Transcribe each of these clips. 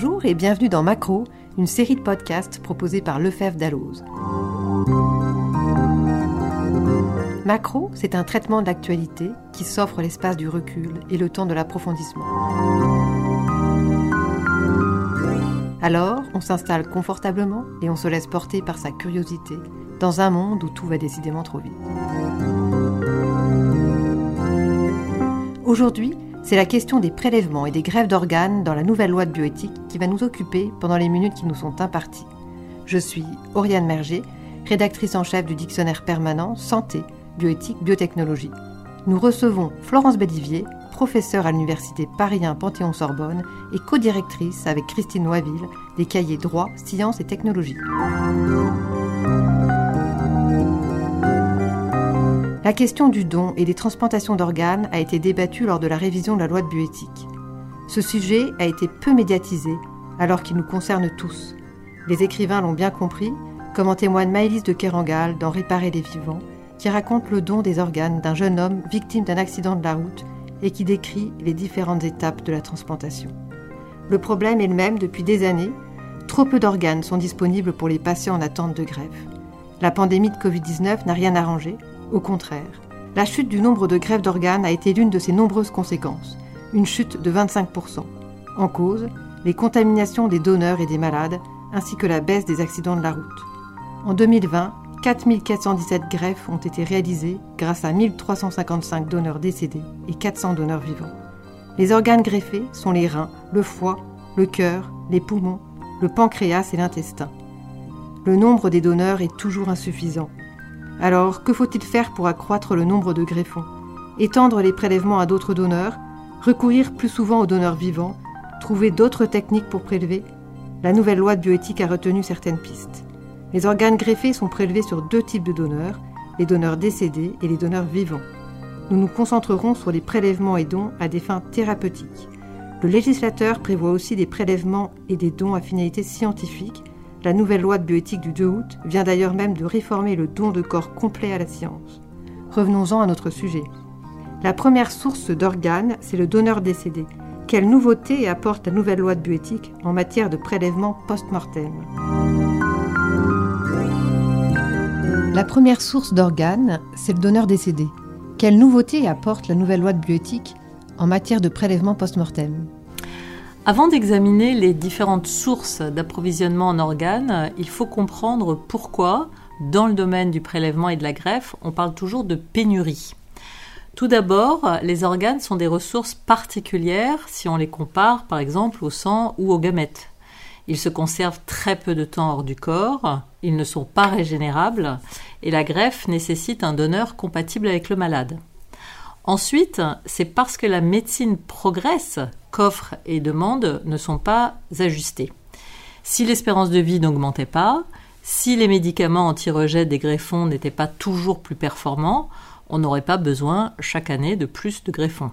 Bonjour et bienvenue dans Macro, une série de podcasts proposée par Lefebvre Dalloz. Macro, c'est un traitement de l'actualité qui s'offre l'espace du recul et le temps de l'approfondissement. Alors, on s'installe confortablement et on se laisse porter par sa curiosité dans un monde où tout va décidément trop vite. Aujourd'hui, c'est la question des prélèvements et des grèves d'organes dans la nouvelle loi de bioéthique qui va nous occuper pendant les minutes qui nous sont imparties. Je suis Oriane Merger, rédactrice en chef du dictionnaire permanent Santé, Bioéthique, Biotechnologie. Nous recevons Florence Bédivier, professeure à l'université Paris 1 Panthéon-Sorbonne et co-directrice avec Christine Noiville des cahiers Droit, Sciences et Technologie. La question du don et des transplantations d'organes a été débattue lors de la révision de la loi de bioéthique. Ce sujet a été peu médiatisé alors qu'il nous concerne tous. Les écrivains l'ont bien compris, comme en témoigne Maëlys de Kerangal dans Réparer les vivants, qui raconte le don des organes d'un jeune homme victime d'un accident de la route et qui décrit les différentes étapes de la transplantation. Le problème est le même depuis des années. Trop peu d'organes sont disponibles pour les patients en attente de grève. La pandémie de Covid-19 n'a rien arrangé, au contraire, la chute du nombre de grèves d'organes a été l'une de ses nombreuses conséquences, une chute de 25%. En cause, les contaminations des donneurs et des malades, ainsi que la baisse des accidents de la route. En 2020, 4417 greffes ont été réalisées grâce à 1355 donneurs décédés et 400 donneurs vivants. Les organes greffés sont les reins, le foie, le cœur, les poumons, le pancréas et l'intestin. Le nombre des donneurs est toujours insuffisant alors, que faut-il faire pour accroître le nombre de greffons Étendre les prélèvements à d'autres donneurs Recourir plus souvent aux donneurs vivants Trouver d'autres techniques pour prélever? La nouvelle loi de bioéthique a retenu certaines pistes. Les organes greffés sont prélevés sur deux types de donneurs, les donneurs décédés et les donneurs vivants. Nous nous concentrerons sur les prélèvements et dons à des fins thérapeutiques. Le législateur prévoit aussi des prélèvements et des dons à finalité scientifique la nouvelle loi de bioéthique du 2 août vient d'ailleurs même de réformer le don de corps complet à la science. Revenons-en à notre sujet. La première source d'organes, c'est le donneur décédé. Quelle nouveauté apporte la nouvelle loi de bioéthique en matière de prélèvement post-mortem? La première source d'organes, c'est le donneur décédé. Quelle nouveauté apporte la nouvelle loi de bioéthique en matière de prélèvement post-mortem? Avant d'examiner les différentes sources d'approvisionnement en organes, il faut comprendre pourquoi, dans le domaine du prélèvement et de la greffe, on parle toujours de pénurie. Tout d'abord, les organes sont des ressources particulières si on les compare par exemple au sang ou aux gamètes. Ils se conservent très peu de temps hors du corps, ils ne sont pas régénérables et la greffe nécessite un donneur compatible avec le malade. Ensuite, c'est parce que la médecine progresse qu'offres et demandes ne sont pas ajustées. Si l'espérance de vie n'augmentait pas, si les médicaments anti-rejet des greffons n'étaient pas toujours plus performants, on n'aurait pas besoin chaque année de plus de greffons.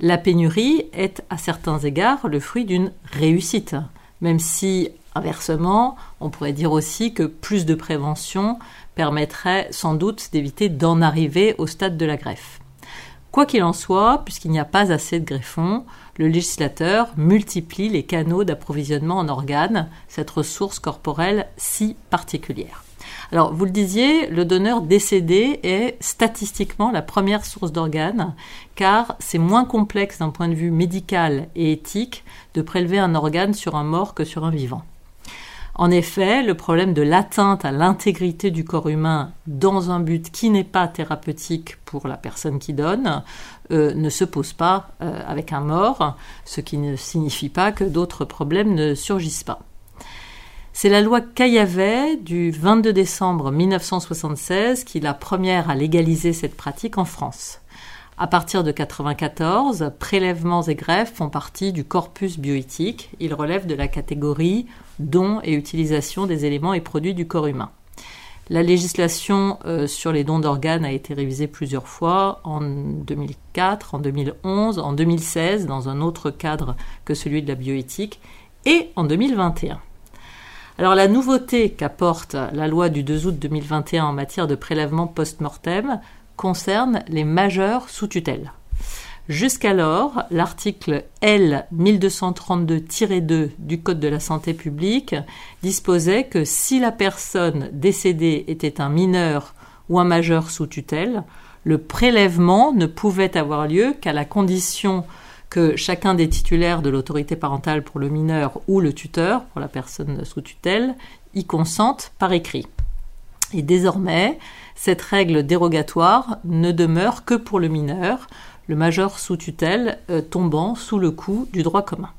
La pénurie est à certains égards le fruit d'une réussite, même si inversement, on pourrait dire aussi que plus de prévention permettrait sans doute d'éviter d'en arriver au stade de la greffe. Quoi qu'il en soit, puisqu'il n'y a pas assez de greffons, le législateur multiplie les canaux d'approvisionnement en organes, cette ressource corporelle si particulière. Alors, vous le disiez, le donneur décédé est statistiquement la première source d'organes, car c'est moins complexe d'un point de vue médical et éthique de prélever un organe sur un mort que sur un vivant. En effet, le problème de l'atteinte à l'intégrité du corps humain dans un but qui n'est pas thérapeutique pour la personne qui donne euh, ne se pose pas euh, avec un mort, ce qui ne signifie pas que d'autres problèmes ne surgissent pas. C'est la loi Caillavet du 22 décembre 1976 qui est la première à légaliser cette pratique en France. À partir de 1994, prélèvements et greffes font partie du corpus bioéthique. Ils relèvent de la catégorie dons et utilisation des éléments et produits du corps humain. La législation euh, sur les dons d'organes a été révisée plusieurs fois en 2004, en 2011, en 2016 dans un autre cadre que celui de la bioéthique et en 2021. Alors la nouveauté qu'apporte la loi du 2 août 2021 en matière de prélèvement post-mortem concerne les majeurs sous tutelle. Jusqu'alors, l'article L 1232-2 du Code de la santé publique disposait que si la personne décédée était un mineur ou un majeur sous tutelle, le prélèvement ne pouvait avoir lieu qu'à la condition que chacun des titulaires de l'autorité parentale pour le mineur ou le tuteur pour la personne sous tutelle y consente par écrit. Et désormais, cette règle dérogatoire ne demeure que pour le mineur, le majeur sous tutelle euh, tombant sous le coup du droit commun.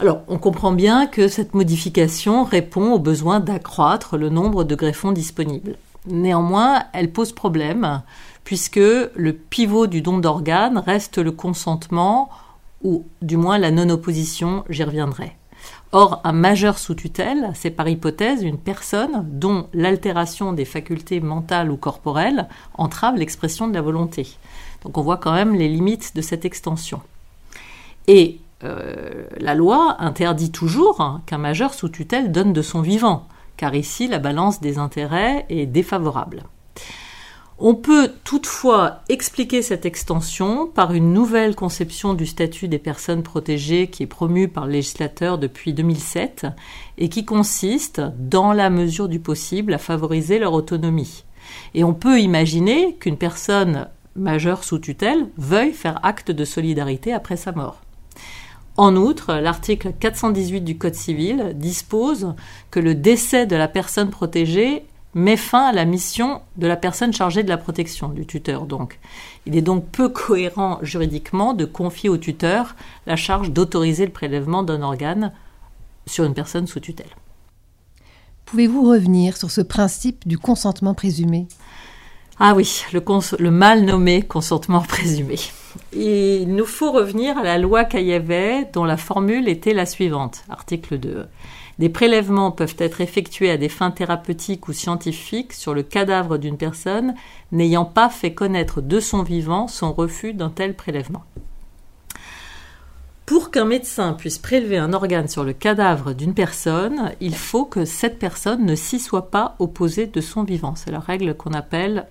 Alors, on comprend bien que cette modification répond au besoin d'accroître le nombre de greffons disponibles. Néanmoins, elle pose problème, puisque le pivot du don d'organes reste le consentement, ou du moins la non-opposition, j'y reviendrai. Or, un majeur sous tutelle, c'est par hypothèse une personne dont l'altération des facultés mentales ou corporelles entrave l'expression de la volonté. Donc on voit quand même les limites de cette extension. Et euh, la loi interdit toujours hein, qu'un majeur sous tutelle donne de son vivant, car ici la balance des intérêts est défavorable. On peut toutefois expliquer cette extension par une nouvelle conception du statut des personnes protégées qui est promue par le législateur depuis 2007 et qui consiste, dans la mesure du possible, à favoriser leur autonomie. Et on peut imaginer qu'une personne majeur sous tutelle veuille faire acte de solidarité après sa mort. En outre, l'article 418 du Code civil dispose que le décès de la personne protégée met fin à la mission de la personne chargée de la protection, du tuteur donc. Il est donc peu cohérent juridiquement de confier au tuteur la charge d'autoriser le prélèvement d'un organe sur une personne sous tutelle. Pouvez-vous revenir sur ce principe du consentement présumé? Ah oui, le, mal nommé consentement présumé. il nous faut revenir à la loi Caillavais dont la formule était la suivante, article 2. Des prélèvements peuvent être effectués à des fins thérapeutiques ou scientifiques sur le cadavre d'une personne n'ayant pas fait connaître de son vivant son refus d'un tel prélèvement. Pour qu'un médecin puisse prélever un organe sur le cadavre d'une personne, il faut que cette personne ne s'y soit pas opposée de son vivant. C'est la règle qu'on appelle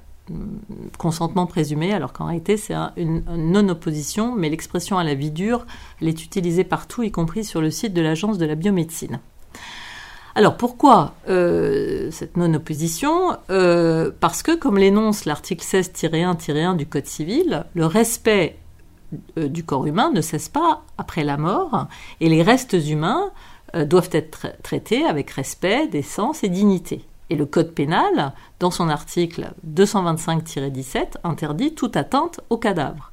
consentement présumé, alors qu'en réalité c'est une, non-opposition, mais l'expression à la vie dure, elle est utilisée partout, y compris sur le site de l'Agence de la biomédecine. Alors pourquoi euh, cette non-opposition? Euh, Parce que, comme l'énonce l'article 16-1-1 du Code civil, le respect euh, du corps humain ne cesse pas après la mort, et les restes humains doivent être traités avec respect, décence et dignité. Et le Code pénal, dans son article 225-17, interdit toute atteinte au cadavre.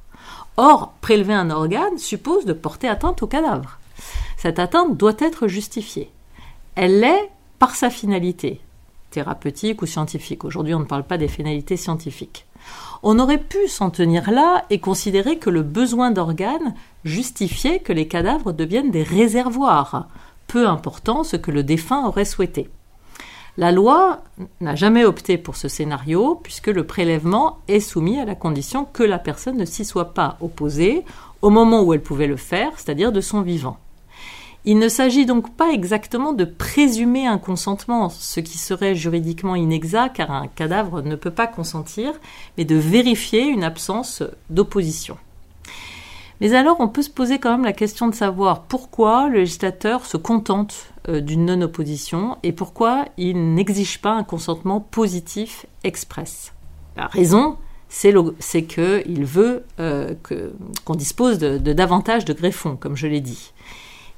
Or, prélever un organe suppose de porter atteinte au cadavre. Cette atteinte doit être justifiée. Elle l'est par sa finalité, thérapeutique ou scientifique. Aujourd'hui, on ne parle pas des finalités scientifiques. On aurait pu s'en tenir là et considérer que le besoin d'organes justifiait que les cadavres deviennent des réservoirs, peu important ce que le défunt aurait souhaité. La loi n'a jamais opté pour ce scénario puisque le prélèvement est soumis à la condition que la personne ne s'y soit pas opposée au moment où elle pouvait le faire, c'est-à-dire de son vivant. Il ne s'agit donc pas exactement de présumer un consentement, ce qui serait juridiquement inexact car un cadavre ne peut pas consentir, mais de vérifier une absence d'opposition. Mais alors, on peut se poser quand même la question de savoir pourquoi le législateur se contente d'une non-opposition et pourquoi il n'exige pas un consentement positif express. La raison, c'est qu'il veut euh, qu'on dispose de, davantage de greffons, comme je l'ai dit.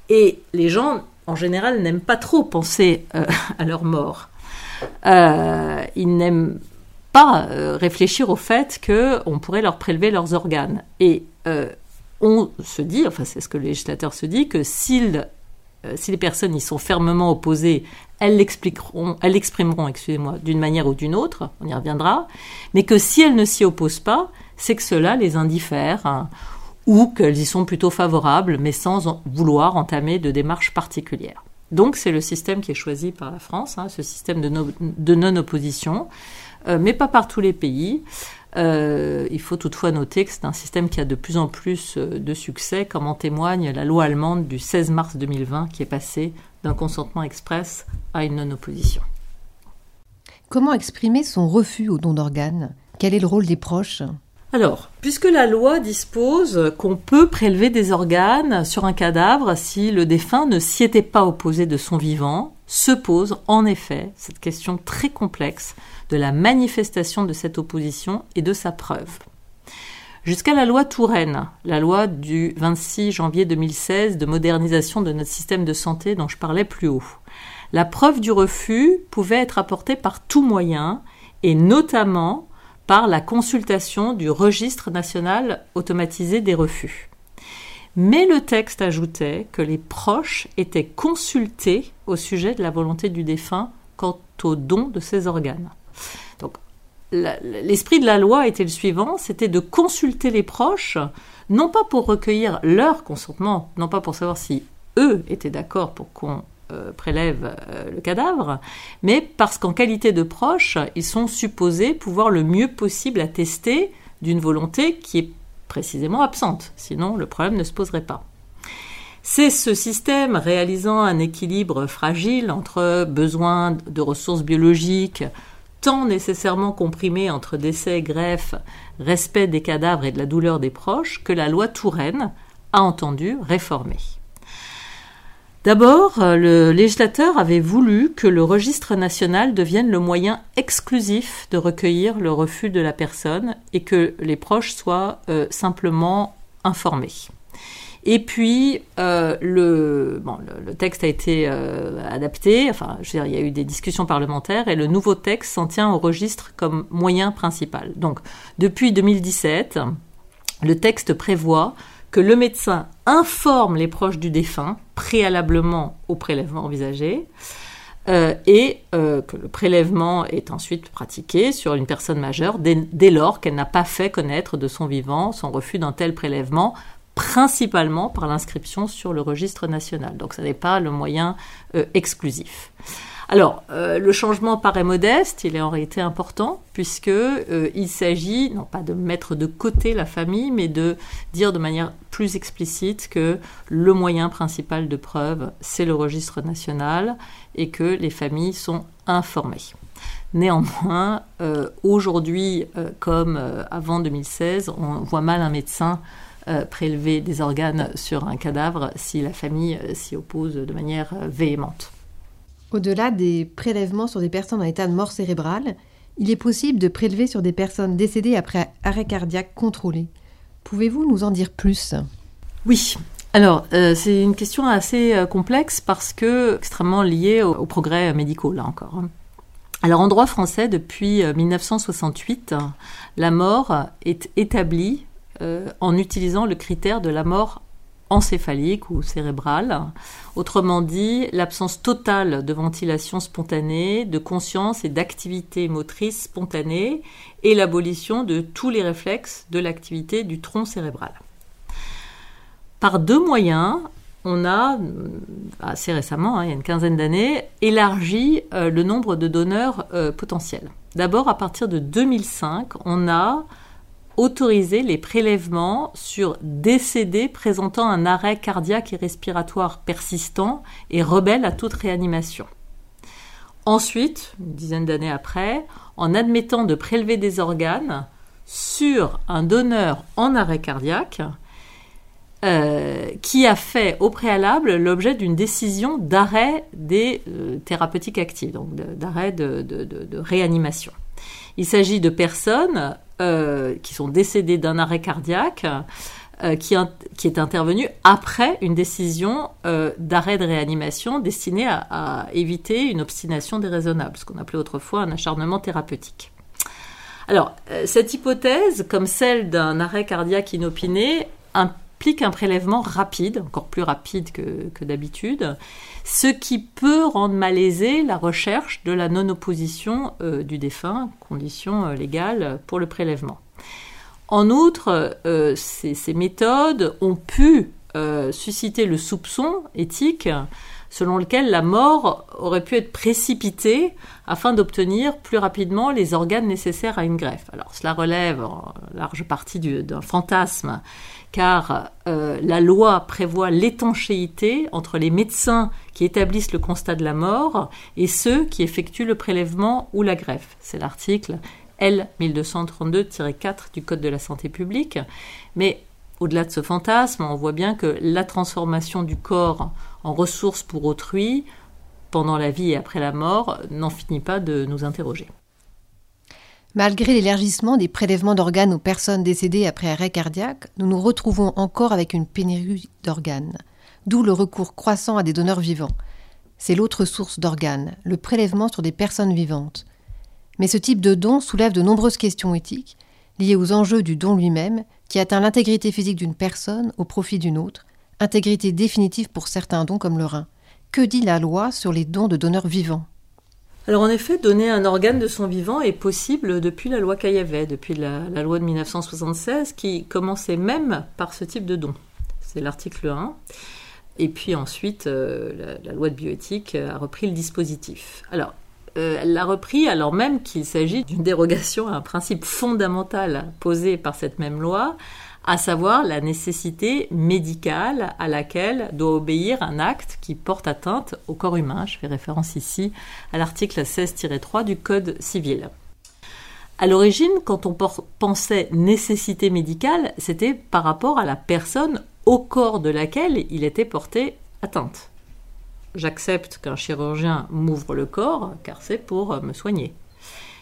Et les gens, en général, n'aiment pas trop penser euh, à leur mort. ils n'aiment pas réfléchir au fait qu'on pourrait leur prélever leurs organes. Et on se dit, enfin c'est ce que le législateur se dit, que euh, si les personnes y sont fermement opposées, elles l'exprimeront, excusez-moi, d'une manière ou d'une autre, on y reviendra, mais que si elles ne s'y opposent pas, c'est que cela les indiffère, hein, ou qu'elles y sont plutôt favorables, mais sans vouloir entamer de démarche particulière. Donc c'est le système qui est choisi par la France, hein, ce système de, non-opposition, euh, mais pas par tous les pays. Euh, il faut toutefois noter que c'est un système qui a de plus en plus euh, de succès, comme en témoigne la loi allemande du 16 mars 2020 qui est passée d'un consentement express à une non-opposition. Comment exprimer son refus au don d'organes? Quel est le rôle des proches? Alors, puisque la loi dispose qu'on peut prélever des organes sur un cadavre si le défunt ne s'y était pas opposé de son vivant, se pose en effet cette question très complexe de la manifestation de cette opposition et de sa preuve. Jusqu'à la loi Touraine, la loi du 26 janvier 2016 de modernisation de notre système de santé dont je parlais plus haut, la preuve du refus pouvait être apportée par tout moyen et notamment par la consultation du registre national automatisé des refus. Mais le texte ajoutait que les proches étaient consultés au sujet de la volonté du défunt quant au don de ses organes. Donc, l'esprit de la loi était le suivant, c'était de consulter les proches, non pas pour recueillir leur consentement, non pas pour savoir si eux étaient d'accord pour qu'on euh, prélève euh, le cadavre, mais parce qu'en qualité de proche, ils sont supposés pouvoir le mieux possible attester d'une volonté qui est précisément absente, sinon le problème ne se poserait pas. C'est ce système réalisant un équilibre fragile entre besoins de ressources biologiques, tant nécessairement comprimés entre décès et greffe, respect des cadavres et de la douleur des proches, que la loi Touraine a entendu réformer. D'abord, euh, le législateur avait voulu que le registre national devienne le moyen exclusif de recueillir le refus de la personne et que les proches soient euh, simplement informés. Et puis, euh, le, texte a été adapté, enfin, je veux dire, il y a eu des discussions parlementaires et le nouveau texte s'en tient au registre comme moyen principal. Donc, depuis 2017, le texte prévoit que le médecin informe les proches du défunt préalablement au prélèvement envisagé euh, et euh, que le prélèvement est ensuite pratiqué sur une personne majeure dès, lors qu'elle n'a pas fait connaître de son vivant son refus d'un tel prélèvement principalement par l'inscription sur le registre national. Donc ce n'est pas le moyen euh, exclusif. Alors, euh, le changement paraît modeste, il est en réalité important, puisque euh, il s'agit non pas de mettre de côté la famille, mais de dire de manière plus explicite que le moyen principal de preuve, c'est le registre national, et que les familles sont informées. Néanmoins, aujourd'hui, comme avant 2016, on voit mal un médecin prélever des organes sur un cadavre si la famille s'y oppose de manière véhémente. Au-delà des prélèvements sur des personnes en état de mort cérébrale, il est possible de prélever sur des personnes décédées après arrêt cardiaque contrôlé. Pouvez-vous nous en dire plus? Oui. Alors, euh, c'est une question assez euh, complexe parce que extrêmement liée aux au progrès médicaux, là encore. Hein. Alors, en droit français, depuis 1968, euh, la mort est établie en utilisant le critère de la mort encéphalique ou cérébrale. Autrement dit, l'absence totale de ventilation spontanée, de conscience et d'activité motrice spontanée et l'abolition de tous les réflexes de l'activité du tronc cérébral. Par deux moyens, on a, assez récemment, hein, il y a une quinzaine d'années, élargi euh, le nombre de donneurs euh, potentiels. D'abord, à partir de 2005, on a autoriser les prélèvements sur décédés présentant un arrêt cardiaque et respiratoire persistant et rebelle à toute réanimation. Ensuite, une dizaine d'années après, en admettant de prélever des organes sur un donneur en arrêt cardiaque euh, qui a fait au préalable l'objet d'une décision d'arrêt des euh, thérapeutiques actives, donc d'arrêt de, réanimation. Il s'agit de personnes euh, qui sont décédés d'un arrêt cardiaque euh, qui, est intervenu après une décision euh, d'arrêt de réanimation destinée à, éviter une obstination déraisonnable, ce qu'on appelait autrefois un acharnement thérapeutique. Alors, cette hypothèse, comme celle d'un arrêt cardiaque inopiné, un prélèvement rapide, encore plus rapide que d'habitude, ce qui peut rendre malaisée la recherche de la non-opposition euh, du défunt, condition euh, légale pour le prélèvement. En outre, euh, ces, méthodes ont pu susciter le soupçon éthique selon lequel la mort aurait pu être précipitée afin d'obtenir plus rapidement les organes nécessaires à une greffe. Alors cela relève en large partie d'un fantasme car euh, la loi prévoit l'étanchéité entre les médecins qui établissent le constat de la mort et ceux qui effectuent le prélèvement ou la greffe. C'est l'article L 1232-4 du Code de la santé publique. Mais au-delà de ce fantasme, on voit bien que la transformation du corps en ressource pour autrui, pendant la vie et après la mort, n'en finit pas de nous interroger. Malgré l'élargissement des prélèvements d'organes aux personnes décédées après arrêt cardiaque, nous nous retrouvons encore avec une pénurie d'organes, d'où le recours croissant à des donneurs vivants. C'est l'autre source d'organes, le prélèvement sur des personnes vivantes. Mais ce type de don soulève de nombreuses questions éthiques, liées aux enjeux du don lui-même, qui atteint l'intégrité physique d'une personne au profit d'une autre, intégrité définitive pour certains dons comme le rein. Que dit la loi sur les dons de donneurs vivants? Alors en effet, donner un organe de son vivant est possible depuis la loi Caillavet, depuis la, loi de 1976, qui commençait même par ce type de don. C'est l'article 1. Et puis ensuite, euh, la, loi de bioéthique a repris le dispositif. Alors, euh, elle l'a repris alors même qu'il s'agit d'une dérogation à un principe fondamental posé par cette même loi, à savoir la nécessité médicale à laquelle doit obéir un acte qui porte atteinte au corps humain. Je fais référence ici à l'article 16-3 du Code civil. À l'origine, quand on pensait nécessité médicale, c'était par rapport à la personne au corps de laquelle il était porté atteinte. J'accepte qu'un chirurgien m'ouvre le corps car c'est pour me soigner.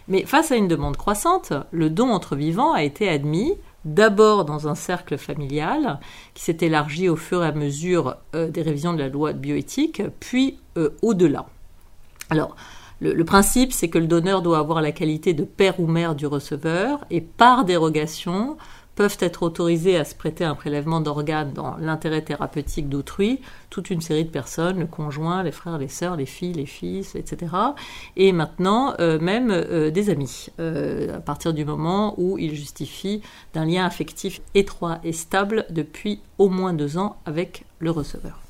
Mais face à une demande croissante, le don entre vivants a été admis d'abord dans un cercle familial qui s'est élargi au fur et à mesure euh, des révisions de la loi de bioéthique, puis euh, au-delà. Alors, le, principe, c'est que le donneur doit avoir la qualité de père ou mère du receveur, et par dérogation, peuvent être autorisés à se prêter un prélèvement d'organes dans l'intérêt thérapeutique d'autrui, toute une série de personnes, le conjoint, les frères, les sœurs, les filles, les fils, etc. Et maintenant, euh, même euh, des amis, euh, à partir du moment où ils justifient d'un lien affectif étroit et stable depuis au moins deux ans avec le receveur.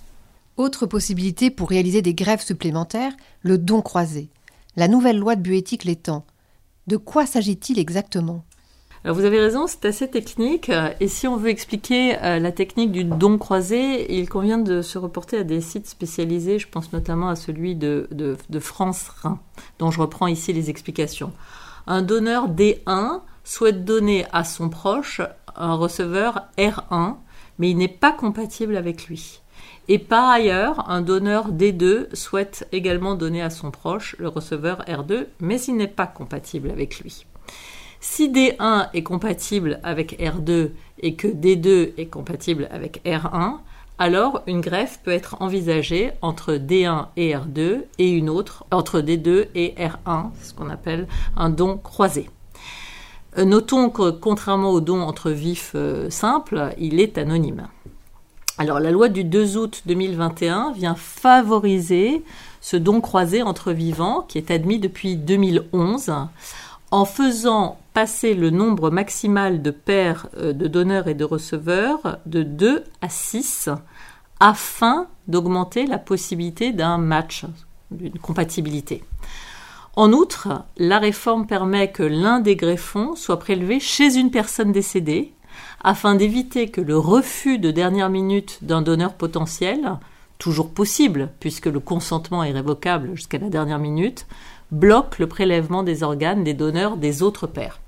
Autre possibilité pour réaliser des grèves supplémentaires, le don croisé. La nouvelle loi de bioéthique l'étend. De quoi s'agit-il exactement? Vous avez raison, c'est assez technique. Et si on veut expliquer euh, la technique du don croisé, il convient de se reporter à des sites spécialisés. Je pense notamment à celui de, France Rhin, dont je reprends ici les explications. Un donneur D1 souhaite donner à son proche un receveur R1, mais il n'est pas compatible avec lui. Et par ailleurs, un donneur D2 souhaite également donner à son proche le receveur R2, mais il n'est pas compatible avec lui. Si D1 est compatible avec R2 et que D2 est compatible avec R1, alors une greffe peut être envisagée entre D1 et R2 et une autre entre D2 et R1, ce qu'on appelle un don croisé. Euh, notons que contrairement au don entre vifs euh, simples, il est anonyme. Alors la loi du 2 août 2021 vient favoriser ce don croisé entre vivants qui est admis depuis 2011 en faisant passer le nombre maximal de paires euh, de donneurs et de receveurs de 2 à 6 afin d'augmenter la possibilité d'un match, d'une compatibilité. En outre, la réforme permet que l'un des greffons soit prélevé chez une personne décédée afin d'éviter que le refus de dernière minute d'un donneur potentiel, toujours possible puisque le consentement est révocable jusqu'à la dernière minute, bloque le prélèvement des organes des donneurs des autres pères.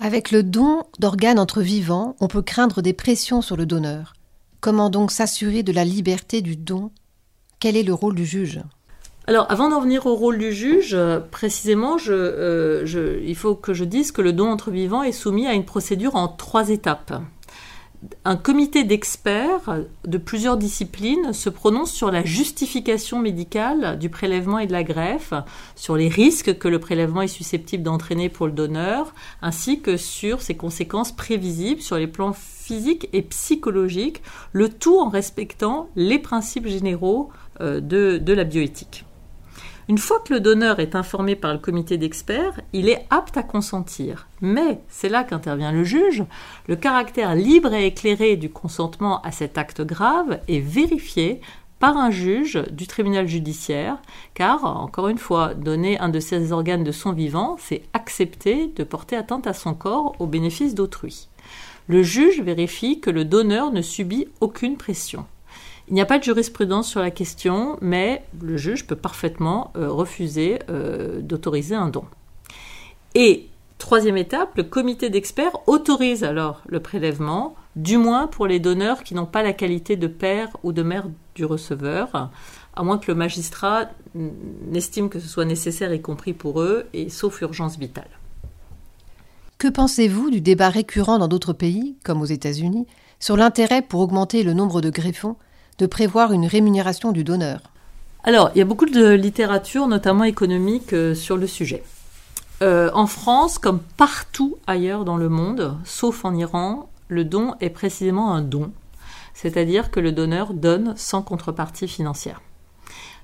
Avec le don d'organes entre vivants, on peut craindre des pressions sur le donneur. Comment donc s'assurer de la liberté du don? Quel est le rôle du juge? Alors, avant d'en venir au rôle du juge, précisément, euh, il faut que je dise que le don entre vivants est soumis à une procédure en trois étapes un comité d'experts de plusieurs disciplines se prononce sur la justification médicale du prélèvement et de la greffe, sur les risques que le prélèvement est susceptible d'entraîner pour le donneur, ainsi que sur ses conséquences prévisibles sur les plans physiques et psychologiques, le tout en respectant les principes généraux euh, de la bioéthique. Une fois que le donneur est informé par le comité d'experts, il est apte à consentir. Mais, c'est là qu'intervient le juge, le caractère libre et éclairé du consentement à cet acte grave est vérifié par un juge du tribunal judiciaire, car, encore une fois, donner un de ses organes de son vivant, c'est accepter de porter atteinte à son corps au bénéfice d'autrui. Le juge vérifie que le donneur ne subit aucune pression. Il n'y a pas de jurisprudence sur la question, mais le juge peut parfaitement euh, refuser euh, d'autoriser un don. Et Troisième étape, le comité d'experts autorise alors le prélèvement, du moins pour les donneurs qui n'ont pas la qualité de père ou de mère du receveur, à moins que le magistrat n'estime que ce soit nécessaire, y compris pour eux, et sauf urgence vitale. Que pensez-vous du débat récurrent dans d'autres pays, comme aux États-Unis, sur l'intérêt pour augmenter le nombre de greffons de prévoir une rémunération du donneur Alors, il y a beaucoup de littérature, notamment économique, euh, sur le sujet. Euh, en France, comme partout ailleurs dans le monde, sauf en Iran, le don est précisément un don, c'est-à-dire que le donneur donne sans contrepartie financière.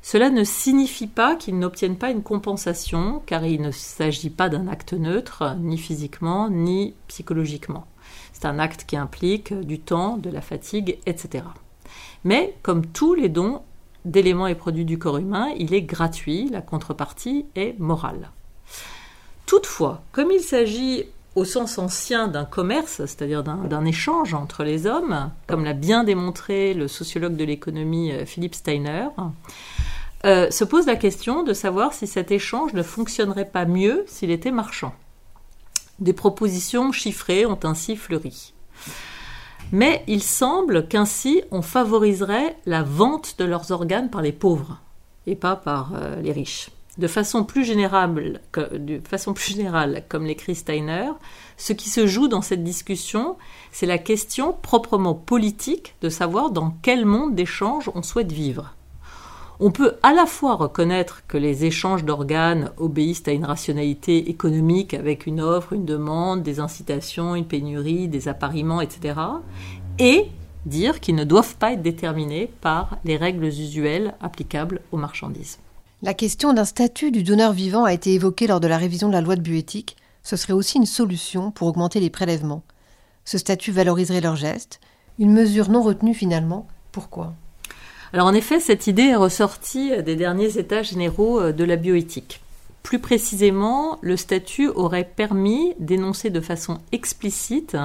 Cela ne signifie pas qu'ils n'obtiennent pas une compensation, car il ne s'agit pas d'un acte neutre, ni physiquement, ni psychologiquement. C'est un acte qui implique du temps, de la fatigue, etc. Mais, comme tous les dons d'éléments et produits du corps humain, il est gratuit, la contrepartie est morale. Toutefois, comme il s'agit au sens ancien d'un commerce, c'est-à-dire d'un échange entre les hommes, comme l'a bien démontré le sociologue de l'économie euh, Philippe Steiner, euh, se pose la question de savoir si cet échange ne fonctionnerait pas mieux s'il était marchand. Des propositions chiffrées ont ainsi fleuri. Mais il semble qu'ainsi on favoriserait la vente de leurs organes par les pauvres et pas par euh, les riches. De façon, plus générale, de façon plus générale, comme l'écrit Steiner, ce qui se joue dans cette discussion, c'est la question proprement politique de savoir dans quel monde d'échange on souhaite vivre. On peut à la fois reconnaître que les échanges d'organes obéissent à une rationalité économique avec une offre, une demande, des incitations, une pénurie, des appariements, etc. et dire qu'ils ne doivent pas être déterminés par les règles usuelles applicables aux marchandises. La question d'un statut du donneur vivant a été évoquée lors de la révision de la loi de bioéthique. Ce serait aussi une solution pour augmenter les prélèvements. Ce statut valoriserait leurs gestes. Une mesure non retenue finalement. Pourquoi? Alors en effet, cette idée est ressortie des derniers états généraux euh, de la bioéthique. Plus précisément, le statut aurait permis d'énoncer de façon explicite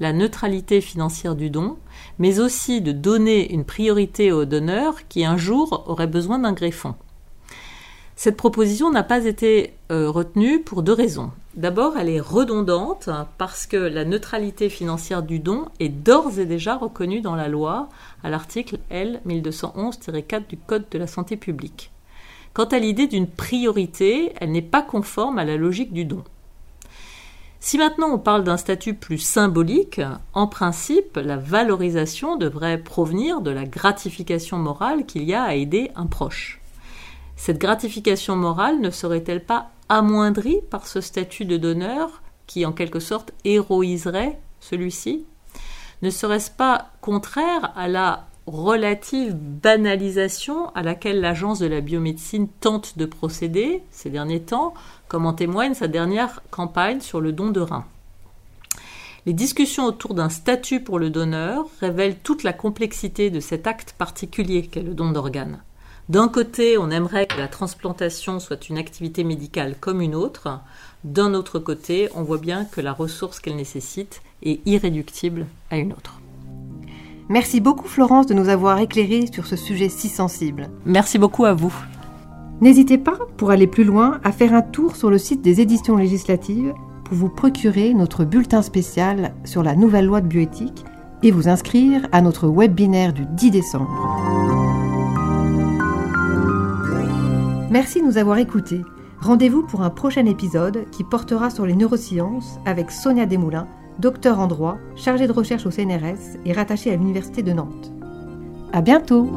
la neutralité financière du don, mais aussi de donner une priorité aux donneurs qui un jour auraient besoin d'un greffon. Cette proposition n'a pas été euh, retenue pour deux raisons. D'abord, elle est redondante parce que la neutralité financière du don est d'ores et déjà reconnue dans la loi à l'article L 1211-4 du Code de la santé publique. Quant à l'idée d'une priorité, elle n'est pas conforme à la logique du don. Si maintenant on parle d'un statut plus symbolique, en principe, la valorisation devrait provenir de la gratification morale qu'il y a à aider un proche. Cette gratification morale ne serait-elle pas amoindrie par ce statut de donneur qui en quelque sorte héroïserait celui-ci? Ne serait-ce pas contraire à la relative banalisation à laquelle l'agence de la biomédecine tente de procéder ces derniers temps, comme en témoigne sa dernière campagne sur le don de rein? Les discussions autour d'un statut pour le donneur révèlent toute la complexité de cet acte particulier qu'est le don d'organes. D'un côté, on aimerait que la transplantation soit une activité médicale comme une autre. D'un autre côté, on voit bien que la ressource qu'elle nécessite est irréductible à une autre. Merci beaucoup Florence de nous avoir éclairé sur ce sujet si sensible. Merci beaucoup à vous. N'hésitez pas, pour aller plus loin, à faire un tour sur le site des éditions législatives pour vous procurer notre bulletin spécial sur la nouvelle loi de bioéthique et vous inscrire à notre webinaire du 10 décembre. Merci de nous avoir écoutés. Rendez-vous pour un prochain épisode qui portera sur les neurosciences avec Sonia Desmoulins, docteur en droit, chargée de recherche au CNRS et rattachée à l'Université de Nantes. À bientôt!